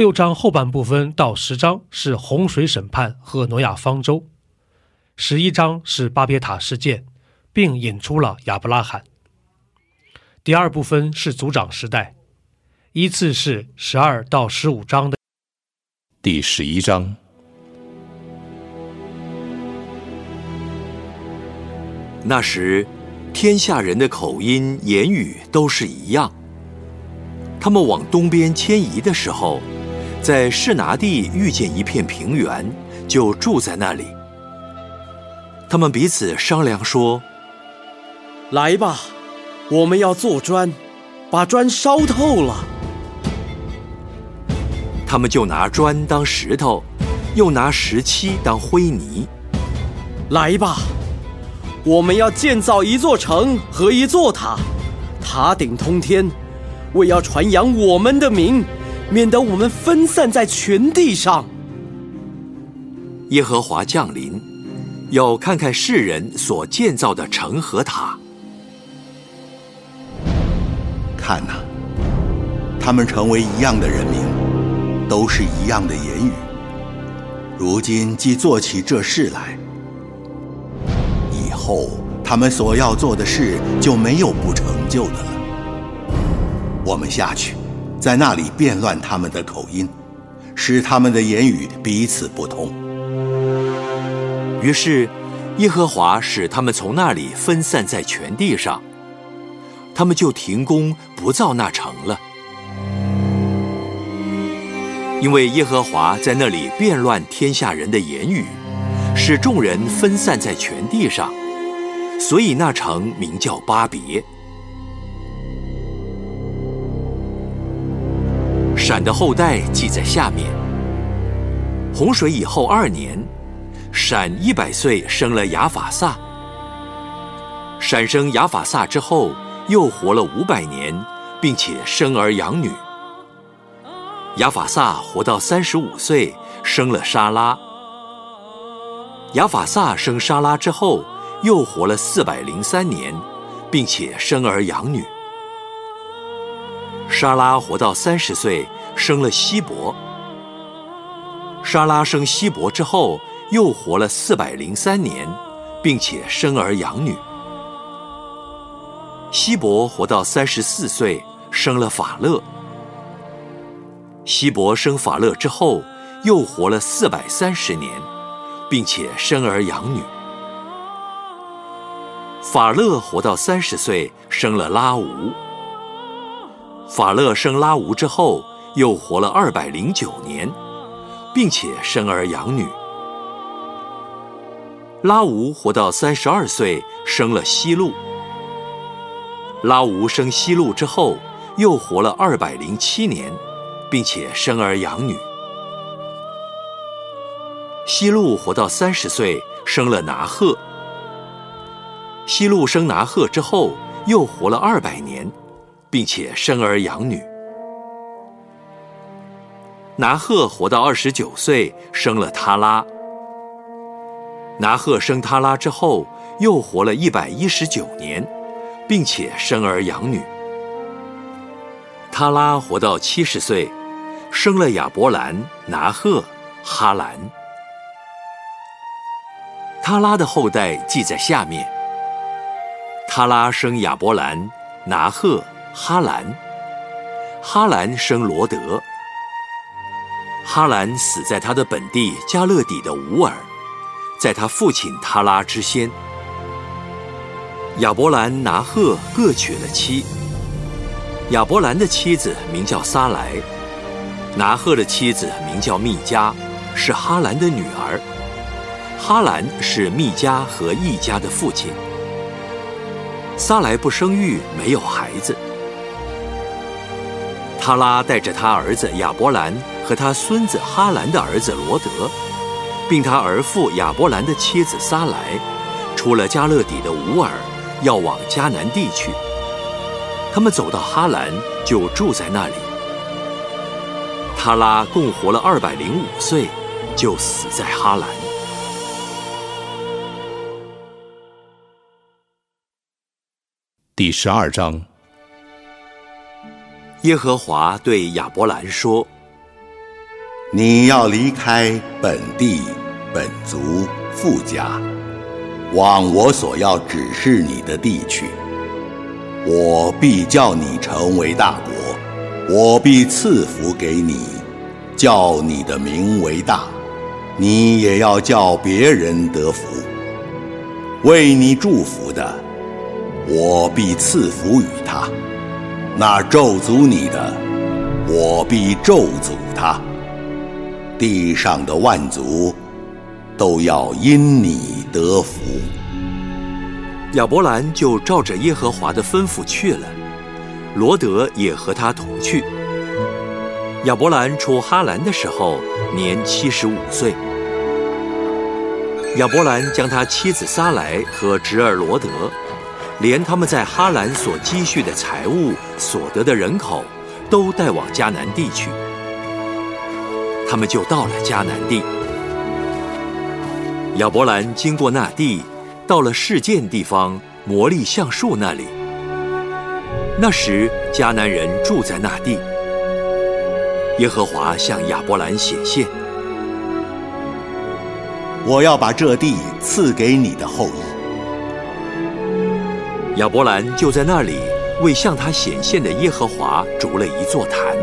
六章后半部分到十章是洪水审判和挪亚方舟，十一章是巴别塔事件，并引出了亚伯拉罕。第二部分是族长时代，依次是十二到十五章的。第十一章，那时，天下人的口音言语都是一样。他们往东边迁移的时候。在士拿地遇见一片平原，就住在那里。他们彼此商量说：“来吧，我们要做砖，把砖烧透了。”他们就拿砖当石头，又拿石漆当灰泥。来吧，我们要建造一座城和一座塔，塔顶通天，为要传扬我们的名。免得我们分散在全地上。耶和华降临，要看看世人所建造的城和塔。看呐，他们成为一样的人民，都是一样的言语。如今既做起这事来，以后他们所要做的事就没有不成就的了。我们下去。在那里变乱他们的口音，使他们的言语彼此不通。于是，耶和华使他们从那里分散在全地上，他们就停工不造那城了。因为耶和华在那里变乱天下人的言语，使众人分散在全地上，所以那城名叫巴别。闪的后代记在下面。洪水以后二年，闪一百岁生了亚法萨。闪生亚法萨之后，又活了五百年，并且生儿养女。亚法萨活到三十五岁，生了沙拉。亚法萨生沙拉之后，又活了四百零三年，并且生儿养女。沙拉活到三十岁。生了希伯，沙拉生希伯之后，又活了四百零三年，并且生儿养女。希伯活到三十四岁，生了法勒。希伯生法勒之后，又活了四百三十年，并且生儿养女。法勒活到三十岁，生了拉吾。法勒生拉吾之后。又活了二百零九年，并且生儿养女。拉吾活到三十二岁，生了西路。拉吾生西路之后，又活了二百零七年，并且生儿养女。西路活到三十岁，生了拿鹤。西路生拿鹤之后，又活了二百年，并且生儿养女。拿鹤活到二十九岁，生了他拉。拿鹤生他拉之后，又活了一百一十九年，并且生儿养女。他拉活到七十岁，生了亚伯兰、拿鹤、哈兰。他拉的后代记在下面。他拉生亚伯兰、拿鹤、哈兰。哈兰生罗德。哈兰死在他的本地加勒底的乌尔，在他父亲塔拉之先。亚伯兰拿鹤各娶了妻。亚伯兰的妻子名叫撒莱，拿鹤的妻子名叫密加，是哈兰的女儿。哈兰是密加和一家的父亲。撒莱不生育，没有孩子。塔拉带着他儿子亚伯兰和他孙子哈兰的儿子罗德，并他儿父亚伯兰的妻子撒来，出了加勒底的乌尔，要往迦南地去。他们走到哈兰，就住在那里。他拉共活了二百零五岁，就死在哈兰。第十二章。耶和华对亚伯兰说：“你要离开本地、本族、富家，往我所要指示你的地去。我必叫你成为大国，我必赐福给你，叫你的名为大。你也要叫别人得福。为你祝福的，我必赐福与他。”那咒诅你的，我必咒诅他。地上的万族都要因你得福。亚伯兰就照着耶和华的吩咐去了，罗德也和他同去。亚伯兰出哈兰的时候，年七十五岁。亚伯兰将他妻子撒来和侄儿罗德。连他们在哈兰所积蓄的财物、所得的人口，都带往迦南地去。他们就到了迦南地。亚伯兰经过那地，到了事件地方摩利橡树那里。那时迦南人住在那地。耶和华向亚伯兰显现：“我要把这地赐给你的后裔。”亚伯兰就在那里为向他显现的耶和华筑了一座坛。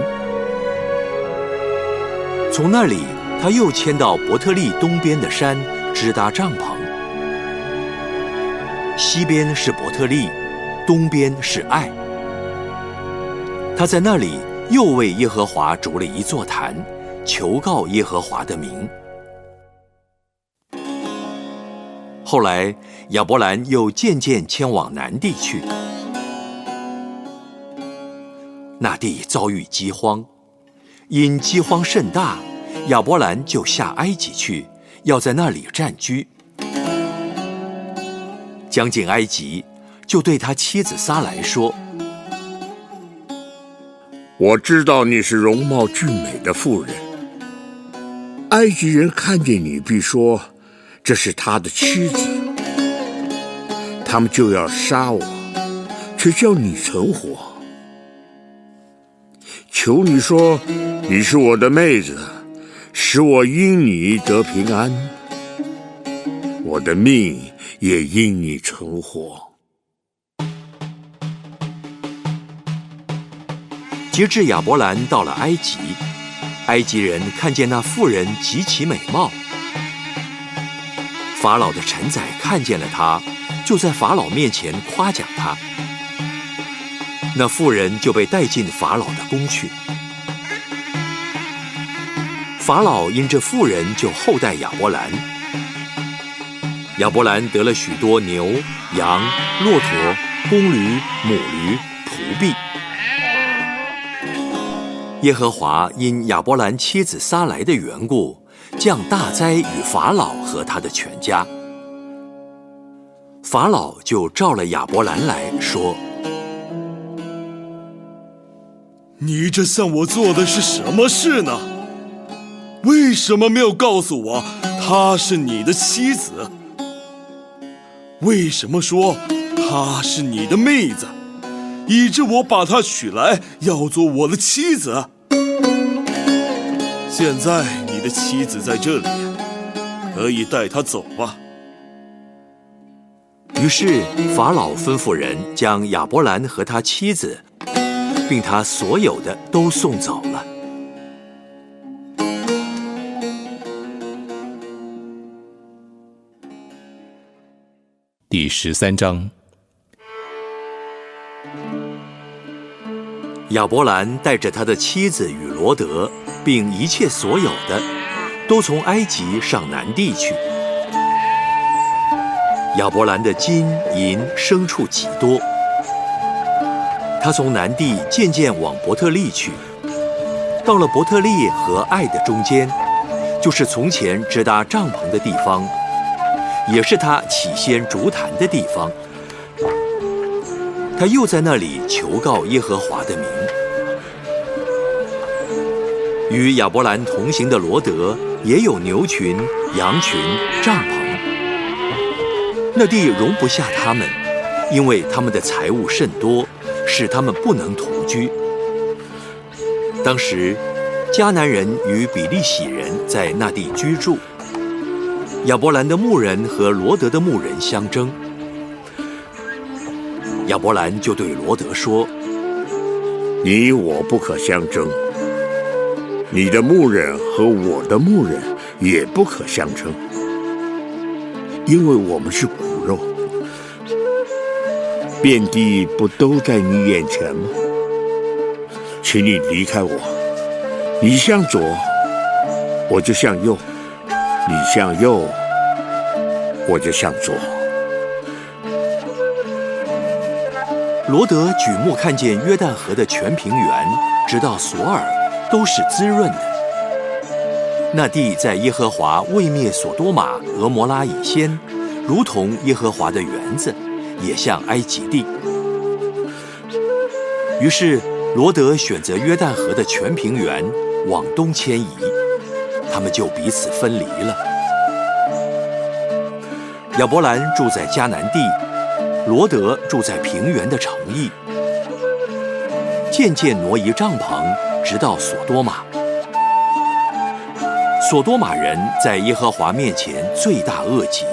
从那里，他又迁到伯特利东边的山，支搭帐篷。西边是伯特利，东边是爱。他在那里又为耶和华筑了一座坛，求告耶和华的名。后来，亚伯兰又渐渐迁往南地去。那地遭遇饥荒，因饥荒甚大，亚伯兰就下埃及去，要在那里暂居。将近埃及，就对他妻子撒来说：“我知道你是容貌俊美的妇人，埃及人看见你，必说。”这是他的妻子，他们就要杀我，却叫你存活。求你说，你是我的妹子，使我因你得平安，我的命也因你成活。截至亚伯兰到了埃及，埃及人看见那妇人极其美貌。法老的臣宰看见了他，就在法老面前夸奖他。那妇人就被带进法老的宫去。法老因这妇人就厚待亚伯兰。亚伯兰得了许多牛、羊、骆驼、公驴、母驴、仆婢。耶和华因亚伯兰妻子撒来的缘故。降大灾与法老和他的全家，法老就召了亚伯兰来说：“你这向我做的是什么事呢？为什么没有告诉我她是你的妻子？为什么说她是你的妹子，以致我把她娶来要做我的妻子？现在。”你的妻子在这里，可以带她走吧。于是法老吩咐人将亚伯兰和他妻子，并他所有的都送走了。第十三章，亚伯兰带着他的妻子与罗德。并一切所有的，都从埃及上南地去。亚伯兰的金银牲畜极多，他从南地渐渐往伯特利去，到了伯特利和爱的中间，就是从前支搭帐篷的地方，也是他起先竹坛的地方。他又在那里求告耶和华的名。与亚伯兰同行的罗德也有牛群、羊群、帐篷，那地容不下他们，因为他们的财物甚多，使他们不能同居。当时，迦南人与比利洗人在那地居住。亚伯兰的牧人和罗德的牧人相争，亚伯兰就对罗德说：“你我不可相争，你的牧人和我的牧人也不可相争，因为我们是骨肉。遍地不都在你眼前吗？”请你离开我，你向左，我就向右；你向右，我就向左。罗德举目看见约旦河的全平原，直到索尔，都是滋润的。那地在耶和华未灭所多玛、俄摩拉以先，如同耶和华的园子，也像埃及地。于是。罗德选择约旦河的全平原往东迁移，他们就彼此分离了。亚伯兰住在迦南地，罗德住在平原的城邑，渐渐挪移帐篷，直到索多玛。索多玛人在耶和华面前罪大恶极。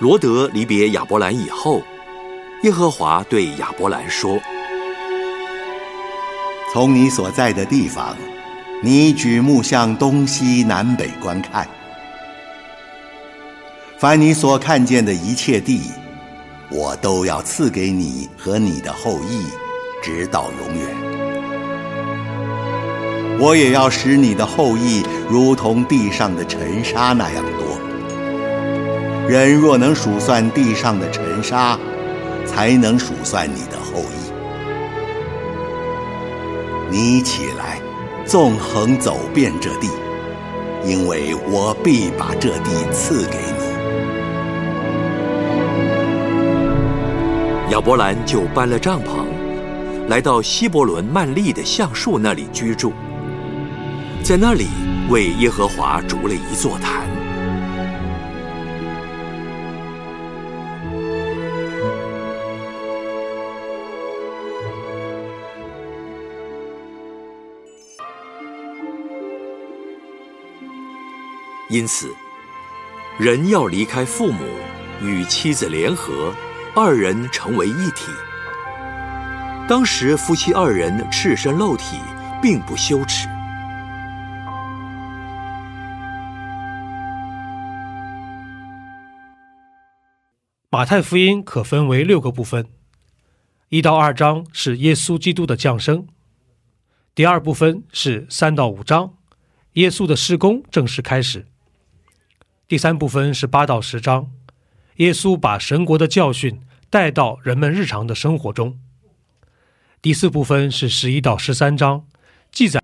罗德离别亚伯兰以后。耶和华对亚伯兰说：“从你所在的地方，你举目向东西南北观看，凡你所看见的一切地，我都要赐给你和你的后裔，直到永远。我也要使你的后裔如同地上的尘沙那样多。人若能数算地上的尘沙，才能数算你的后裔。你起来，纵横走遍这地，因为我必把这地赐给你。亚伯兰就搬了帐篷，来到希伯伦曼利的橡树那里居住，在那里为耶和华筑了一座坛。因此，人要离开父母，与妻子联合，二人成为一体。当时夫妻二人赤身露体，并不羞耻。马太福音可分为六个部分，一到二章是耶稣基督的降生，第二部分是三到五章，耶稣的施工正式开始。第三部分是八到十章，耶稣把神国的教训带到人们日常的生活中。第四部分是十一到十三章，记载。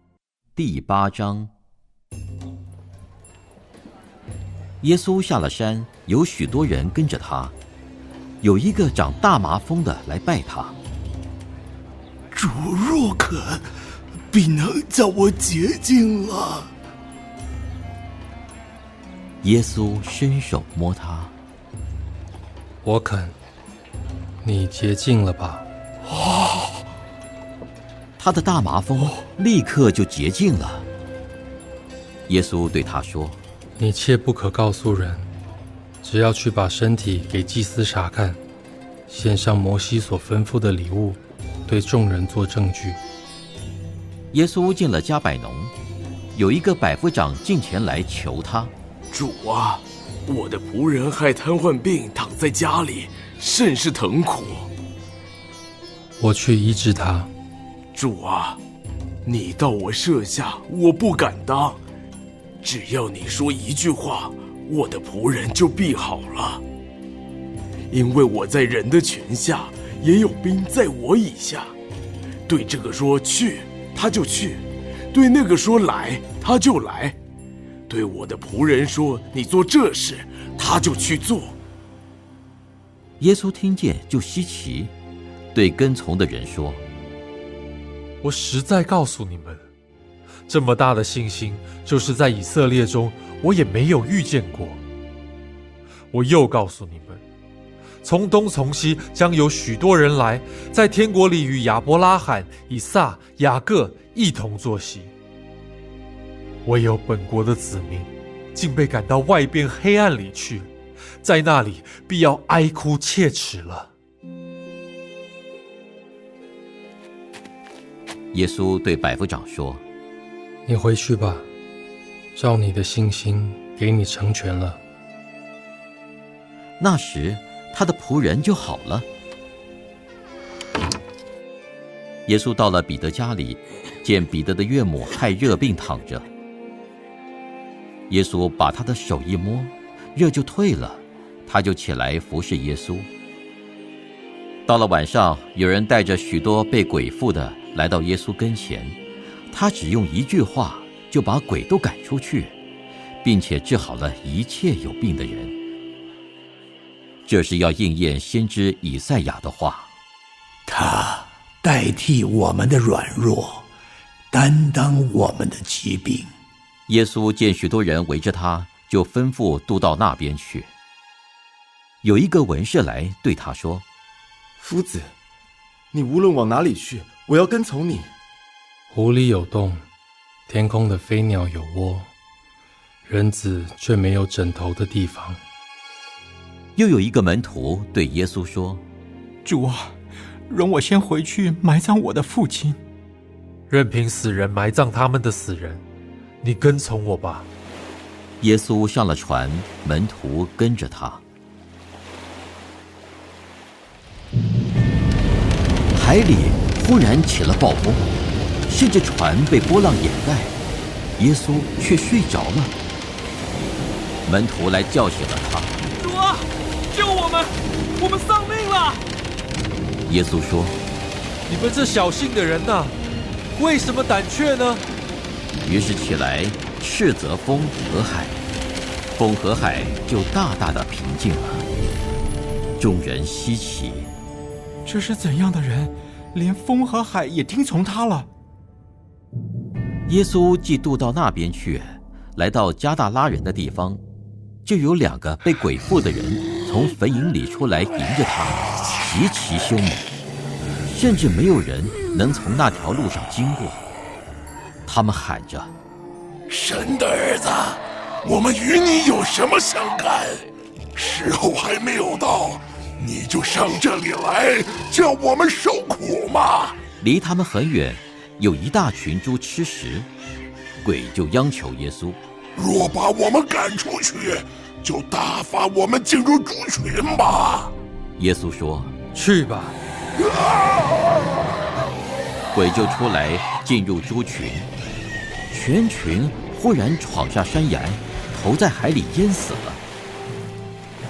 第八章，耶稣下了山，有许多人跟着他。有一个长大麻风的来拜他。主若肯，必能叫我洁净了。耶稣伸手摸他，我肯，你洁净了吧。啊！他的大麻风立刻就洁净了。耶稣对他说：“你切不可告诉人，只要去把身体给祭司查看，献上摩西所吩咐的礼物，对众人做证据。”耶稣进了加百农，有一个百夫长进前来求他。主啊，我的仆人害瘫痪病躺在家里，甚是疼苦。我去医治他。主啊，你到我舍下，我不敢当。只要你说一句话，我的仆人就必好了。因为我在人的权下，也有兵在我以下。对这个说去，他就去；对那个说来，他就来；对我的仆人说你做这事，他就去做。耶稣听见就稀奇，对跟从的人说：“我实在告诉你们，这么大的信心，就是在以色列中我也没有遇见过。我又告诉你们。”从东从西将有许多人来，在天国里与亚伯拉罕、以撒、雅各一同坐席。唯有本国的子民，竟被赶到外边黑暗里去，在那里必要哀哭切齿了。耶稣对百夫长说：“你回去吧，照你的信心给你成全了。”那时。他的仆人就好了。耶稣到了彼得家里，见彼得的岳母害热病躺着。耶稣把他的手一摸，热就退了，他就起来服侍耶稣。到了晚上，有人带着许多被鬼附的来到耶稣跟前，他只用一句话就把鬼都赶出去，并且治好了一切有病的人。这是要应验先知以赛亚的话，他代替我们的软弱，担当我们的疾病。耶稣见许多人围着他，就吩咐渡到那边去。有一个文士来对他说：“夫子，你无论往哪里去，我要跟从你。湖里有洞，天空的飞鸟有窝，人子却没有枕头的地方。”又有一个门徒对耶稣说：“主啊，容我先回去埋葬我的父亲。任凭死人埋葬他们的死人，你跟从我吧。”耶稣上了船，门徒跟着他。海里忽然起了暴风，甚至船被波浪掩盖，耶稣却睡着了。门徒来叫醒了他。主啊救我们！我们丧命了！耶稣说：“你们这小信的人呐，为什么胆怯呢？”于是起来斥责风和海，风和海就大大的平静了。众人稀奇，这是怎样的人，连风和海也听从他了？耶稣既渡到那边去，来到加大拉人的地方，就有两个被鬼附的人。从坟茔里出来迎着他，极其凶猛，甚至没有人能从那条路上经过。他们喊着：“神的儿子，我们与你有什么相干？时候还没有到，你就上这里来，叫我们受苦吗？”离他们很远，有一大群猪吃食，鬼就央求耶稣：“若把我们赶出去。”就打发我们进入猪群吧。耶稣说：“去吧。”鬼就出来进入猪群，全群忽然闯下山崖，投在海里淹死了。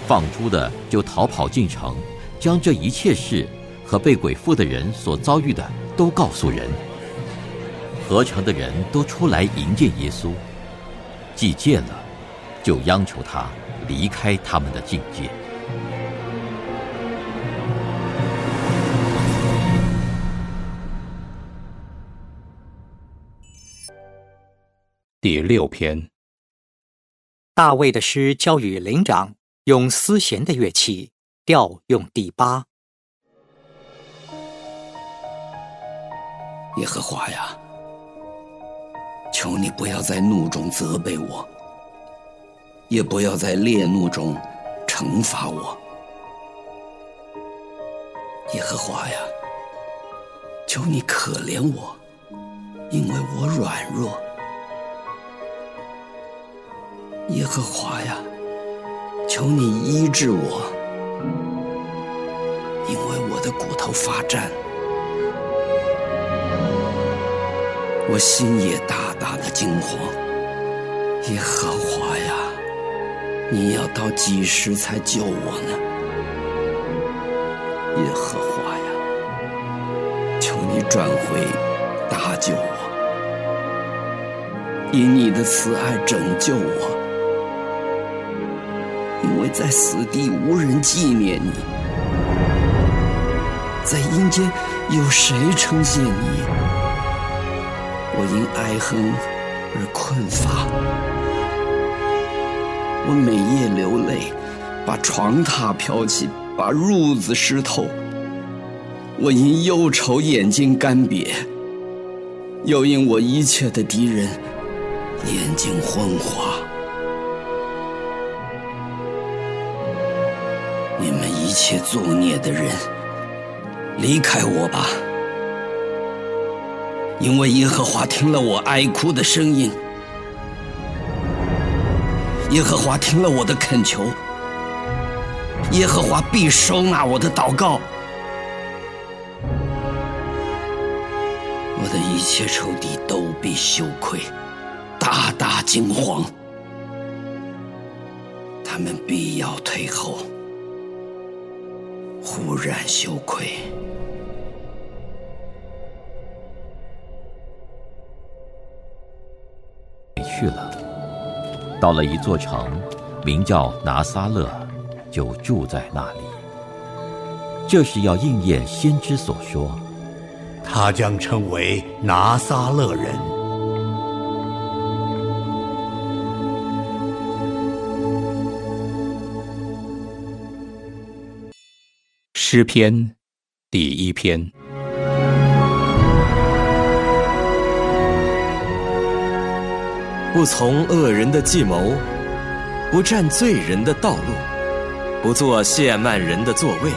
放猪的就逃跑进城，将这一切事和被鬼附的人所遭遇的都告诉人。合成的人都出来迎接耶稣，既见了，就央求他。离开他们的境界。第六篇，大卫的诗交与灵长，用丝弦的乐器，调用第八。耶和华呀，求你不要在怒中责备我。也不要在烈怒中惩罚我，耶和华呀！求你可怜我，因为我软弱。耶和华呀！求你医治我，因为我的骨头发颤，我心也大大的惊慌。耶和华呀！你要到几时才救我呢？耶和华呀，求你转回搭救我，以你的慈爱拯救我，在死地无人纪念你，在阴间有谁称谢你？我因哀恨而困乏，我每夜流泪，把床榻飘起，把褥子湿透。我因忧愁眼睛干瘪，又因我一切的敌人眼睛昏花。你们一切作孽的人，离开我吧！因为耶和华听了我哀哭的声音，耶和华听了我的恳求，耶和华必收纳我的祷告。我的一切仇敌都必羞愧，大大惊慌，他们必要退后，忽然羞愧。去了，到了一座城，名叫拿撒勒，就住在那里。这是要应验先知所说。他将称为拿撒勒人。诗篇第一篇。不从恶人的计谋，不占罪人的道路，不做亵慢人的座位。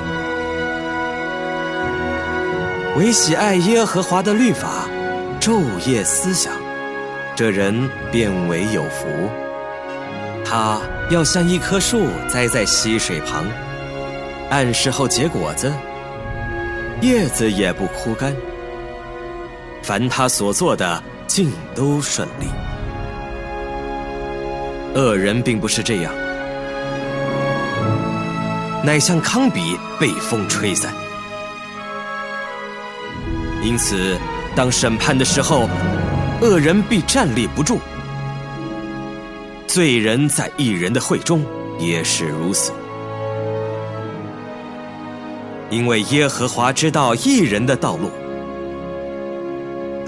唯喜爱耶和华的律法，昼夜思想，这人便为有福。他要像一棵树栽在溪水旁，按时候结果子，叶子也不枯干。凡他所做的，尽都顺利。恶人并不是这样，乃像糠秕被风吹散。因此，当审判的时候，恶人必站立不住；罪人在一人的会中也是如此。因为耶和华知道一人的道路，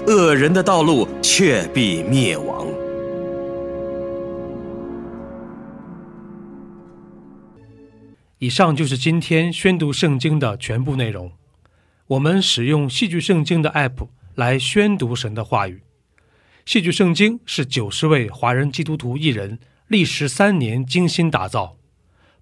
恶人的道路却必灭亡。以上就是今天宣读圣经的全部内容。我们使用戏剧圣经的 App 来宣读神的话语。戏剧圣经是九十位华人基督徒艺人历时三年精心打造，